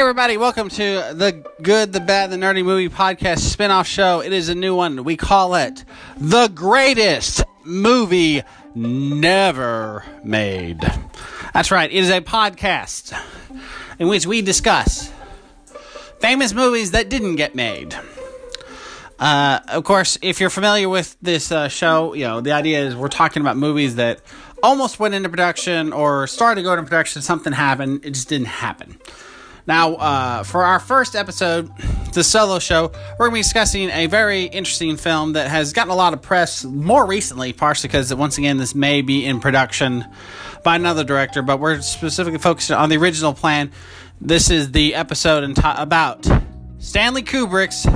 everybody, welcome to the Good, the Bad, the Nerdy Movie Podcast spin-off show. It is a new one. We call it The Greatest Movie Never Made. That's right, it is a podcast in which we discuss famous movies that didn't get made. Uh, of course, if you're familiar with this uh, show, you know, the idea is we're talking about movies that almost went into production or started to go into production, something happened, it just didn't happen. Now, uh, for our first episode, the solo show, we're going to be discussing a very interesting film that has gotten a lot of press more recently, partially because, once again, this may be in production by another director, but we're specifically focusing on the original plan. This is the episode about Stanley Kubrick's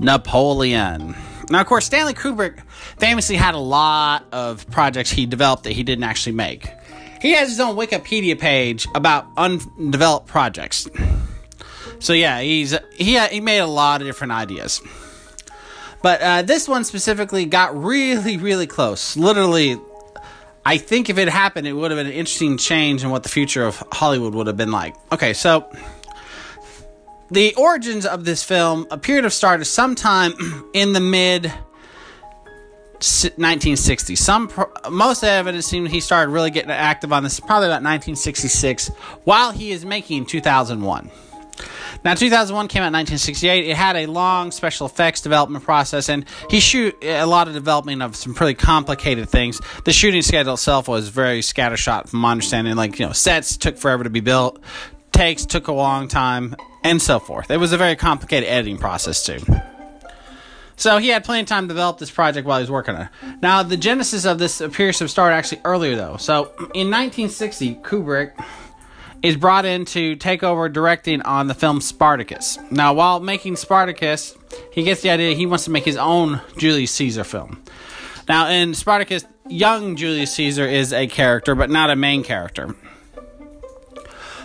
Napoleon. Now, of course, Stanley Kubrick famously had a lot of projects he developed that he didn't actually make. He has his own Wikipedia page about undeveloped projects. So yeah, he's he he made a lot of different ideas. But uh, this one specifically got really, really close. Literally, I think if it happened, it would have been an interesting change in what the future of Hollywood would have been like. Okay, so the origins of this film appear to have started sometime in the mid 1960. Some most evidence seems he started really getting active on this probably about 1966 while he is making 2001. Now 2001 came out in 1968. It had a long special effects development process and he shoot a lot of development of some pretty complicated things. The shooting schedule itself was very scattershot from my understanding like, you know, sets took forever to be built, takes took a long time and so forth. It was a very complicated editing process too. So he had plenty of time to develop this project while he was working on it. Now, the genesis of this appears to have started actually earlier, though. So in 1960, Kubrick is brought in to take over directing on the film Spartacus. Now, while making Spartacus, he gets the idea he wants to make his own Julius Caesar film. Now, in Spartacus, young Julius Caesar is a character, but not a main character.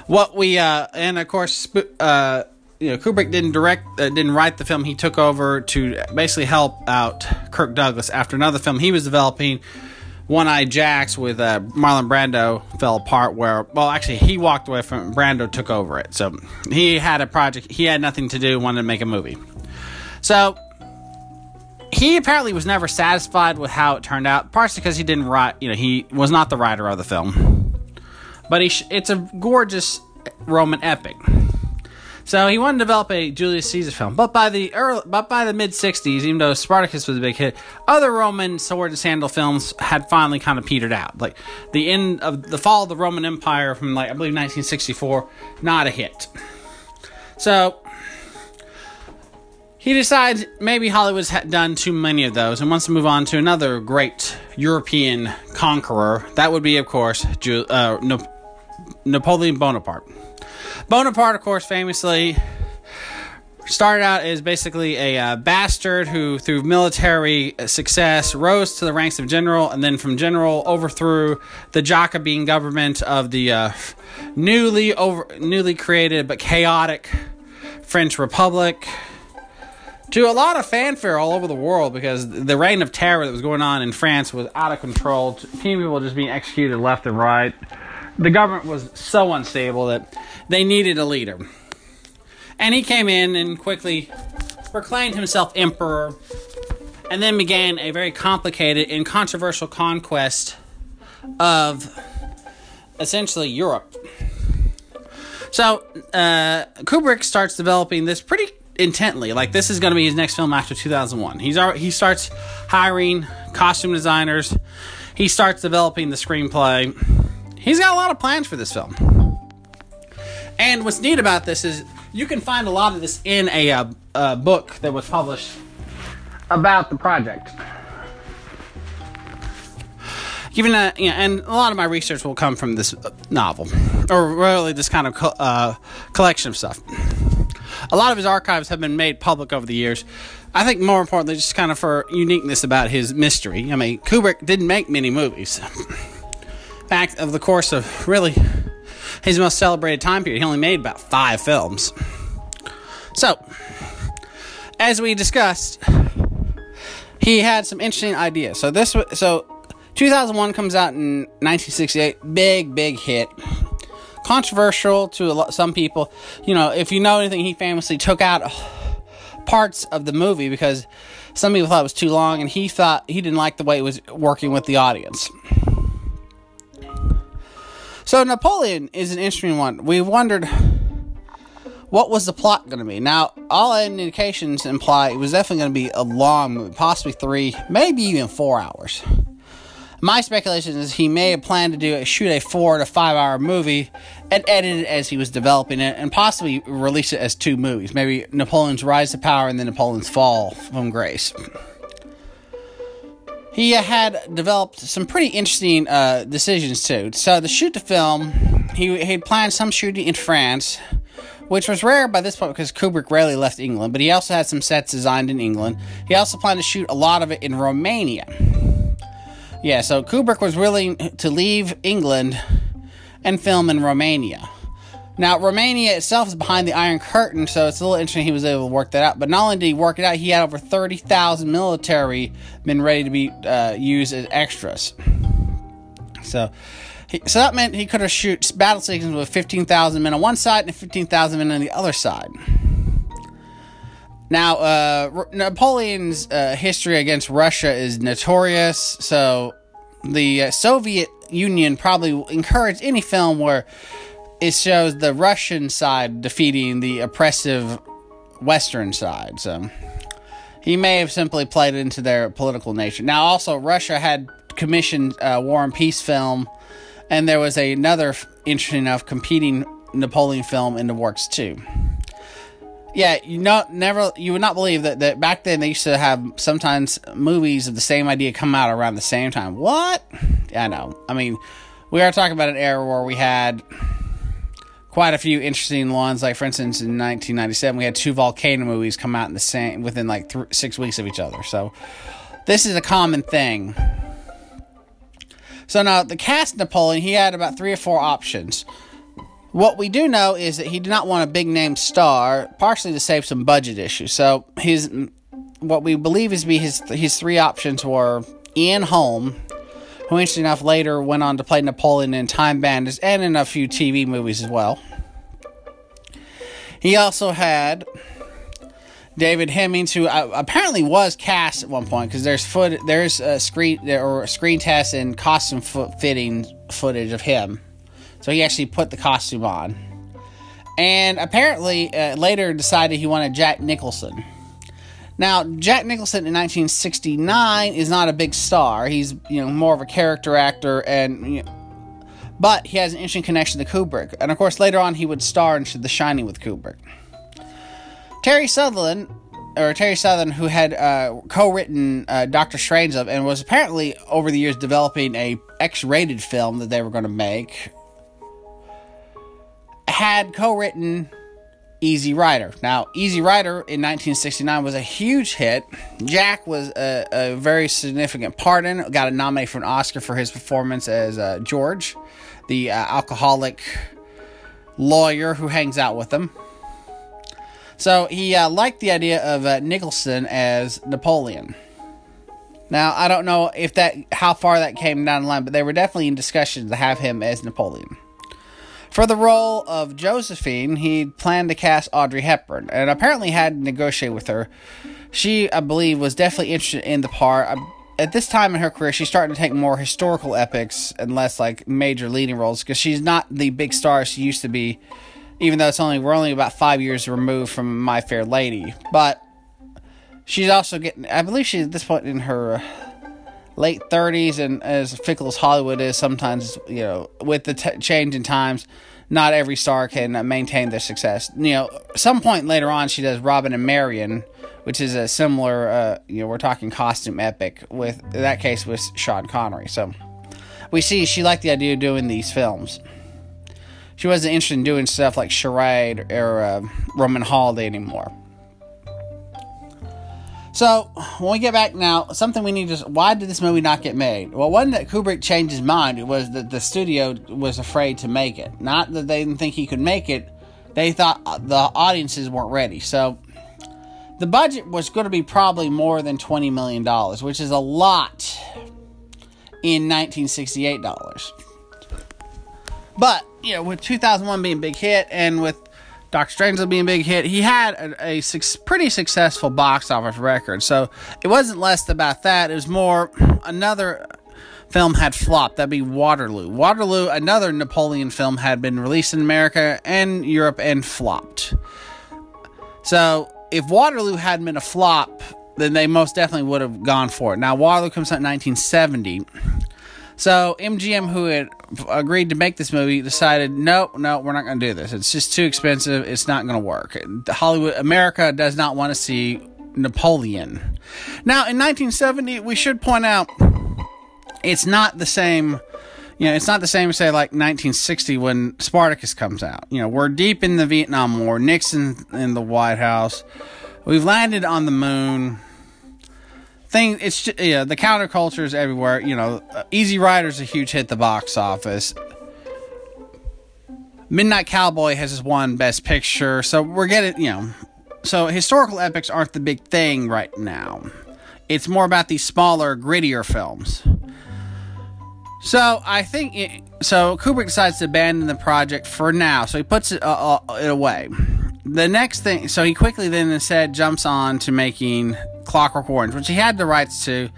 What we, uh, and of course, uh, you know, Kubrick didn't direct, uh, didn't write the film. He took over to basically help out Kirk Douglas after another film he was developing, One-Eyed Jacks with uh, Marlon Brando fell apart. Where, well, actually, he walked away from Brando took over it. So he had a project. He had nothing to do. Wanted to make a movie. So he apparently was never satisfied with how it turned out. Partially because he didn't write. You know, he was not the writer of the film. But he it's a gorgeous Roman epic. So he wanted to develop a Julius Caesar film, but by the early, but by the mid '60s, even though Spartacus was a big hit, other Roman sword and sandal films had finally kind of petered out. Like the end of the fall of the Roman Empire from like I believe 1964, not a hit. So he decides maybe Hollywood's done too many of those and wants to move on to another great European conqueror. That would be, of course, uh, Napoleon Bonaparte. Bonaparte, of course, famously started out as basically a uh, bastard who, through military success, rose to the ranks of general, and then from general overthrew the Jacobin government of the uh, newly over newly created but chaotic French Republic. To a lot of fanfare all over the world because the reign of terror that was going on in France was out of control. People just being executed left and right. The government was so unstable that they needed a leader. And he came in and quickly proclaimed himself emperor and then began a very complicated and controversial conquest of essentially Europe. So uh, Kubrick starts developing this pretty intently. Like this is going to be his next film after 2001. He's he starts hiring costume designers. He starts developing the screenplay. He's got a lot of plans for this film. And what's neat about this is you can find a lot of this in a, uh, a book that was published about the project. Given that, you know, and a lot of my research will come from this novel, or really this kind of co- uh, collection of stuff. A lot of his archives have been made public over the years. I think more importantly, just kind of for uniqueness about his mystery. I mean, Kubrick didn't make many movies. Back of the course of really his most celebrated time period. He only made about five films. So, as we discussed, he had some interesting ideas. So this, so 2001 comes out in 1968, big big hit. controversial to lot, some people. You know, if you know anything, he famously took out parts of the movie because some people thought it was too long, and he thought he didn't like the way it was working with the audience. So Napoleon is an interesting one. We wondered what was the plot going to be. Now, all indications imply it was definitely going to be a long movie, possibly three, maybe even four hours. My speculation is he may have planned to do a, shoot a four to five hour movie and edit it as he was developing it, and possibly release it as two movies. Maybe Napoleon's Rise to Power and then Napoleon's Fall from Grace. He had developed some pretty interesting uh, decisions too. So to shoot the film, he he planned some shooting in France, which was rare by this point because Kubrick rarely left England. But he also had some sets designed in England. He also planned to shoot a lot of it in Romania. Yeah, so Kubrick was willing to leave England and film in Romania. Now, Romania itself is behind the Iron Curtain, so it's a little interesting he was able to work that out. But not only did he work it out, he had over 30,000 military men ready to be uh, used as extras. So, he, so that meant he could have shoot battle sequences with 15,000 men on one side and 15,000 men on the other side. Now, uh, Napoleon's uh, history against Russia is notorious, so the uh, Soviet Union probably encouraged any film where it shows the Russian side defeating the oppressive Western side. So he may have simply played into their political nature. Now, also, Russia had commissioned a War and Peace film, and there was another interesting enough competing Napoleon film in the works too. Yeah, you know, never you would not believe that, that back then they used to have sometimes movies of the same idea come out around the same time. What? I know. I mean, we are talking about an era where we had quite a few interesting ones. Like for instance, in 1997, we had two volcano movies come out in the same within like th- six weeks of each other. So this is a common thing. So now the cast Napoleon, he had about three or four options. What we do know is that he did not want a big name star, partially to save some budget issues. So his what we believe is be his his three options were Ian Holm, who interesting enough later went on to play Napoleon in Time Bandits and in a few TV movies as well. He also had David Hemmings, who uh, apparently was cast at one point, because there's foot there's a screen or screen test and costume fitting footage of him, so he actually put the costume on, and apparently uh, later decided he wanted Jack Nicholson. Now, Jack Nicholson in 1969 is not a big star. He's you know more of a character actor, and you know, but he has an interesting connection to Kubrick. And of course, later on, he would star in The Shining with Kubrick. Terry Sutherland, or Terry Southern, who had uh, co-written uh, Doctor Strangelove and was apparently over the years developing a X-rated film that they were going to make, had co-written Easy Rider. Now, Easy Rider in 1969 was a huge hit. Jack was a, a very significant part in it. Got a nomination for an Oscar for his performance as uh, George, the uh, alcoholic lawyer who hangs out with him. So he uh, liked the idea of uh, Nicholson as Napoleon. Now, I don't know if that how far that came down the line, but they were definitely in discussions to have him as Napoleon. For the role of Josephine, he planned to cast Audrey Hepburn and apparently had negotiated with her. She, I believe, was definitely interested in the part. Um, at this time in her career, she's starting to take more historical epics and less like major leading roles because she's not the big star she used to be. Even though it's only we're only about five years removed from My Fair Lady, but she's also getting. I believe she's at this point in her late 30s, and as fickle as Hollywood is, sometimes, you know, with the t- change in times, not every star can maintain their success. You know, some point later on, she does Robin and Marian, which is a similar, uh, you know, we're talking costume epic with, that case, with Sean Connery. So we see she liked the idea of doing these films. She wasn't interested in doing stuff like Charade or uh, Roman Holiday anymore. So when we get back now, something we need to why did this movie not get made? Well, one that Kubrick changed his mind it was that the studio was afraid to make it. Not that they didn't think he could make it, they thought uh, the audiences weren't ready. So the budget was going to be probably more than twenty million dollars, which is a lot in 1968 dollars. But you know, with 2001 being a big hit, and with Doctor Strangelove being a big hit, he had a, a pretty successful box office record. So it wasn't less about that. It was more another film had flopped. That'd be Waterloo. Waterloo, another Napoleon film, had been released in America and Europe and flopped. So if Waterloo hadn't been a flop, then they most definitely would have gone for it. Now Waterloo comes out in 1970. So MGM, who had agreed to make this movie, decided, no, no, we're not going to do this. It's just too expensive. It's not going to work. Hollywood, America does not want to see Napoleon. Now, in 1970, we should point out, it's not the same. You know, it's not the same as say like 1960 when Spartacus comes out. You know, we're deep in the Vietnam War. Nixon in the White House. We've landed on the moon thing it's just, yeah the counterculture is everywhere you know uh, easy rider's a huge hit the box office. Midnight cowboy has just won best picture so we're getting you know so historical epics aren't the big thing right now. It's more about these smaller grittier films. So i think it, so kubrick decides to abandon the project for now so he puts it, uh, uh, it away the next thing so he quickly then instead jumps on to making Clockwork Orange, which he had the rights to.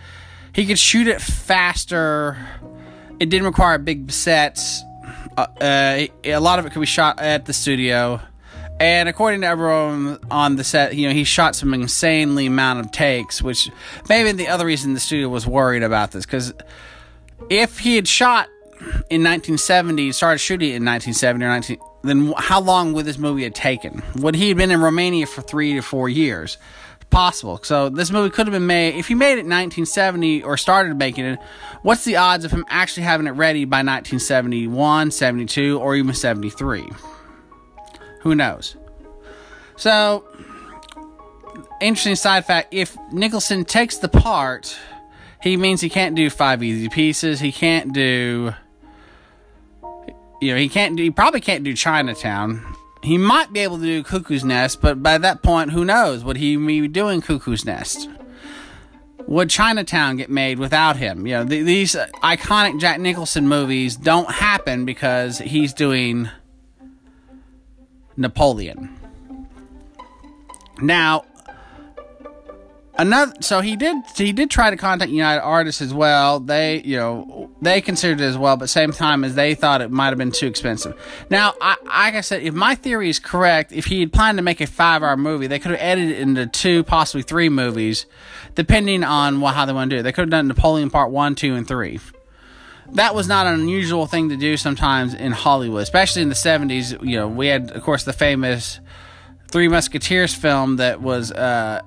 He could shoot it faster. It didn't require big sets. Uh, uh, a lot of it could be shot at the studio. And according to everyone on the set, you know, he shot some insanely amount of takes, which maybe the other reason the studio was worried about this, because if he had shot in 1970, started shooting in 1970 or 19, then how long would this movie have taken? Would he have been in Romania for three to four years? possible. So this movie could have been made if he made it in 1970 or started making it. What's the odds of him actually having it ready by 1971, 72, or even 73? Who knows? So, interesting side fact: if Nicholson takes the part, he means he can't do Five Easy Pieces. He can't do. You know, he can't do. He probably can't do Chinatown he might be able to do Cuckoo's Nest, but by that point, who knows? Would he be doing Cuckoo's Nest? Would Chinatown get made without him? You know, th- these iconic Jack Nicholson movies don't happen because he's doing Napoleon. Now, another so he did he did try to contact united artists as well. They you know they considered it as well but same time as they thought it might have been too expensive. Now I, like i said if my theory is correct if he had planned to make a five hour movie they could have edited it into two possibly three movies depending on what, how they want to do it. They could have done napoleon part one two and three. That was not an unusual thing to do sometimes in hollywood especially in the 70s you know we had of course the famous three musketeers film that was uh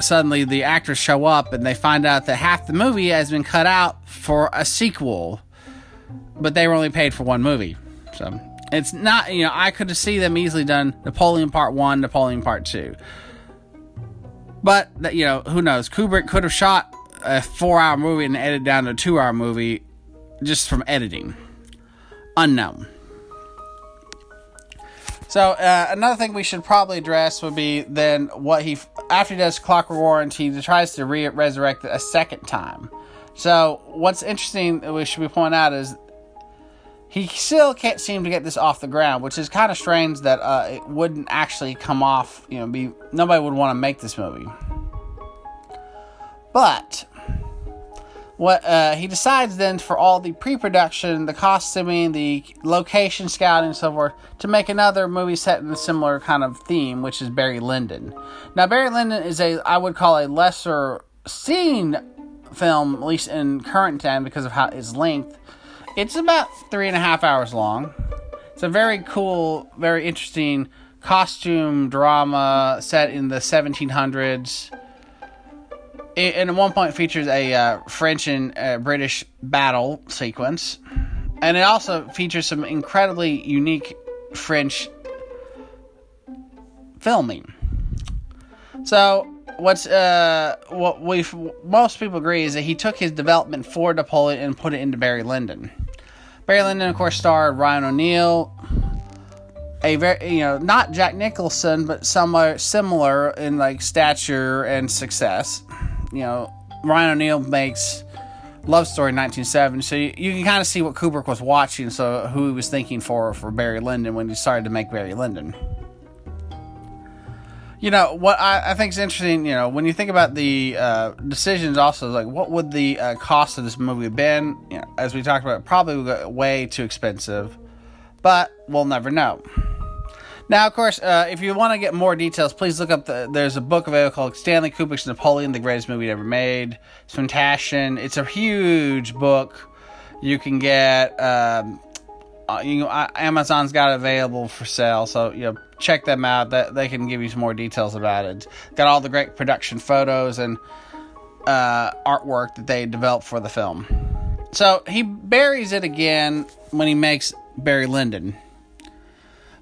suddenly the actors show up and they find out that half the movie has been cut out for a sequel, but they were only paid for one movie. So it's not, you know, I could have seen them easily done Napoleon Part 1, Napoleon Part 2. But, you know, who knows? Kubrick could have shot a four hour movie and edited down to a two hour movie just from editing. Unknown. So uh, another thing we should probably address would be then what he after he does Clockwork Orange, he tries to re- resurrect it a second time. So what's interesting, we should be pointing out is he still can't seem to get this off the ground, which is kind of strange that uh, it wouldn't actually come off. You know, be nobody would want to make this movie. But what uh, he decides then for all the pre-production, the costuming, the location scouting, and so forth, to make another movie set in a similar kind of theme, which is Barry Lyndon. Now, Barry Lyndon is a I would call a lesser seen film, at least in current time, because of how its length. It's about three and a half hours long. It's a very cool, very interesting costume drama set in the 1700s and at one point features a uh, French and uh, British battle sequence, and it also features some incredibly unique French filming. So what's uh, what we most people agree is that he took his development for Napoleon and put it into Barry Lyndon. Barry Lyndon, of course, starred Ryan O'Neal, a very you know not Jack Nicholson, but somewhat similar in like stature and success you know, Ryan O'Neal makes love story in 1970. So you, you can kind of see what Kubrick was watching, so who he was thinking for for Barry Lyndon when he started to make Barry Lyndon. You know what I, I think is interesting. You know when you think about the uh, decisions, also like what would the uh, cost of this movie have been? You know, as we talked about, probably way too expensive, but we'll never know. Now, of course, uh, if you want to get more details, please look up the. There's a book available called Stanley Kubrick's Napoleon, the greatest movie ever made. It's fantastic. It's a huge book. You can get. Um, uh, you know, Amazon's got it available for sale, so you know, check them out. That they can give you some more details about it. Got all the great production photos and uh, artwork that they developed for the film. So he buries it again when he makes Barry Lyndon.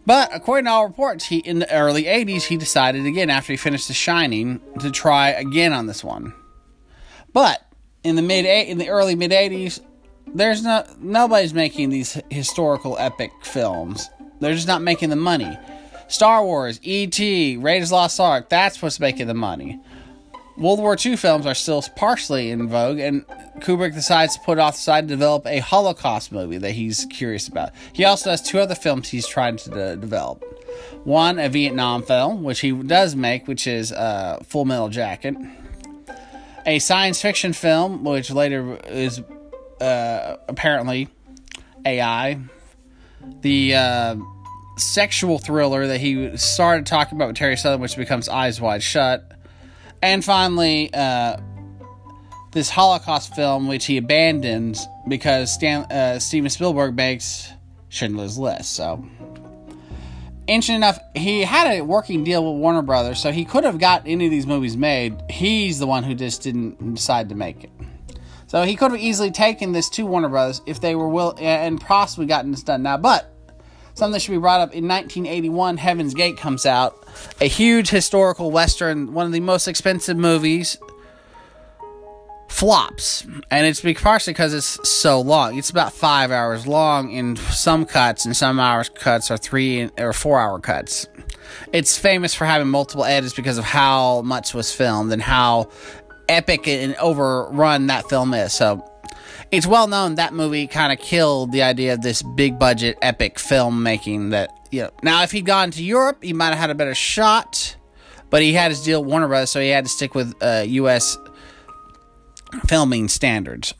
But according to all reports, he in the early 80s he decided again after he finished The Shining to try again on this one. But in the mid in the early mid 80s, there's no nobody's making these historical epic films. They're just not making the money. Star Wars, E.T., Raiders Lost Ark, that's what's making the money. World War II films are still partially in vogue, and Kubrick decides to put off the side to develop a Holocaust movie that he's curious about. He also has two other films he's trying to de- develop. One, a Vietnam film, which he does make, which is uh, Full Metal Jacket. A science fiction film, which later is uh, apparently AI. The uh, sexual thriller that he started talking about with Terry Southern, which becomes Eyes Wide Shut and finally, uh, this Holocaust film, which he abandons because Stan, uh, Steven Spielberg makes Schindler's List. So, interesting enough, he had a working deal with Warner Brothers, so he could have got any of these movies made. He's the one who just didn't decide to make it. So he could have easily taken this to Warner Brothers if they were will and possibly gotten this done now. But something that should be brought up in 1981 heaven's gate comes out. A huge historical western one of the most expensive movies flops. And it's partially because it's so long. It's about five hours long in some cuts and some hours cuts are three or four hour cuts. It's famous for having multiple edits because of how much was filmed and how epic and overrun that film is. So it's well known that movie kind of killed the idea of this big budget epic filmmaking that you know now if he'd gone to europe he might have had a better shot but he had his deal with warner brothers so he had to stick with uh, us filming standards.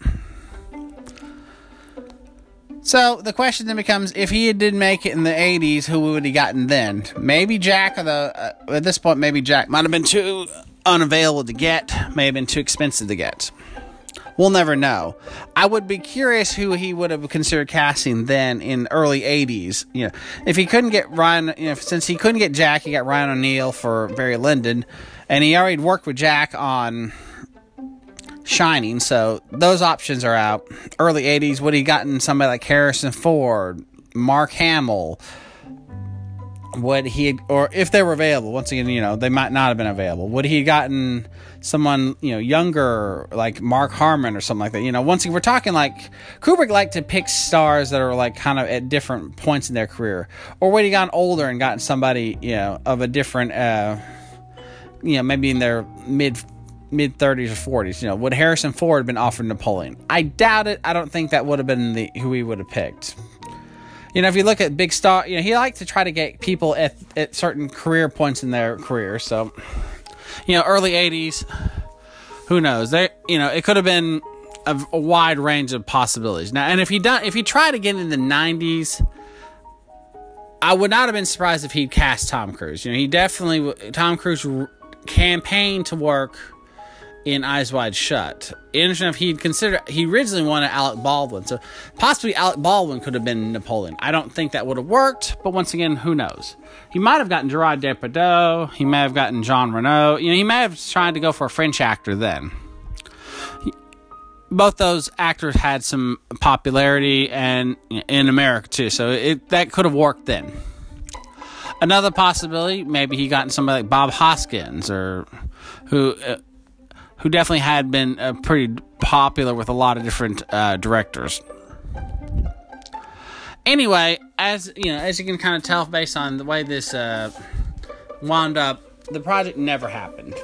So the question then becomes if he did make it in the 80s who would he gotten then? Maybe jack or the uh, at this point maybe jack might have been too unavailable to get may have been too expensive to get We'll never know. I would be curious who he would have considered casting then in early 80s. You know, if he couldn't get Ryan, you know, since he couldn't get Jack, he got Ryan O'Neal for Barry Lyndon, and he already worked with Jack on Shining, so those options are out. Early 80s, would he gotten somebody like Harrison Ford, Mark Hamill? Would he, or if they were available, once again, you know, they might not have been available. Would he gotten someone you know younger like Mark Harmon or something like that. You know, once again, we're talking like Kubrick liked to pick stars that are like kind of at different points in their career, or would he gotten older and gotten somebody you know of a different, uh, you know, maybe in their mid mid 30s or 40s. You know, would Harrison Ford have been offered Napoleon? I doubt it. I don't think that would have been the who he would have picked. You know, if you look at big star, you know, he liked to try to get people at, at certain career points in their career. So, you know, early 80s. Who knows? They, you know, it could have been a, a, wide range of possibilities. Now, and if he done, if he tried again in the 90s, I would not have been surprised if he'd cast Tom Cruise. You know, he definitely Tom Cruise campaigned to work in Eyes Wide Shut. Interesting if he'd considered he originally wanted Alec Baldwin, so possibly Alec Baldwin could have been Napoleon. I don't think that would have worked, but once again, who knows? He might have gotten Gerard Depardieu. He may have gotten Jean Reno. You know, he may have tried to go for a French actor then. both those actors had some popularity and in America too, so it that could have worked then. Another possibility, maybe he gotten somebody like Bob Hoskins or who. Uh, who definitely had been uh, pretty popular with a lot of different uh, directors. Anyway, as you know, as you can kind of tell based on the way this uh, wound up, the project never happened.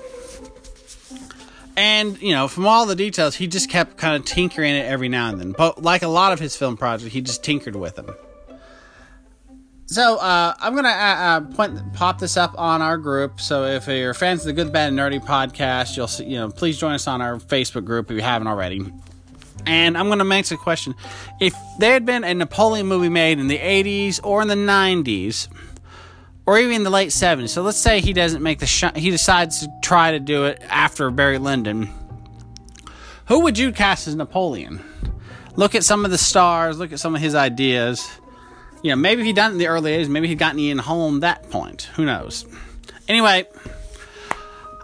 And, you know, from all the details, he just kept kind of tinkering it every now and then. But like a lot of his film projects, he just tinkered with them. So uh, I'm gonna uh, uh, point, pop this up on our group. So if you're fans of the Good, Bad, and Nerdy podcast, you'll see, you know please join us on our Facebook group if you haven't already. And I'm gonna make a question: If there had been a Napoleon movie made in the 80s or in the 90s, or even in the late 70s, so let's say he doesn't make the sh- he decides to try to do it after Barry Lyndon, who would you cast as Napoleon? Look at some of the stars. Look at some of his ideas you know, maybe if he'd done it in the early 80s, maybe he'd gotten Ian Holm that point. Who knows? Anyway,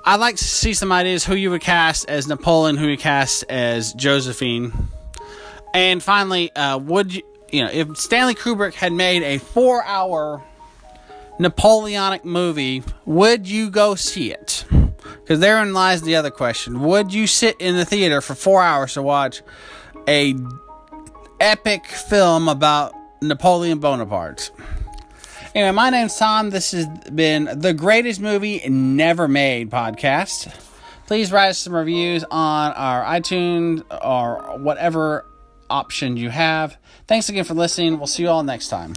I'd like to see some ideas who you would cast as Napoleon, who you cast as Josephine. And finally, uh, would you, you know, if Stanley Kubrick had made a four hour Napoleonic movie, would you go see it? Because therein lies the other question. Would you sit in the theater for four hours to watch a epic film about Napoleon Bonaparte. Anyway, my name's Tom. This has been the greatest movie never made podcast. Please write us some reviews on our iTunes or whatever option you have. Thanks again for listening. We'll see you all next time.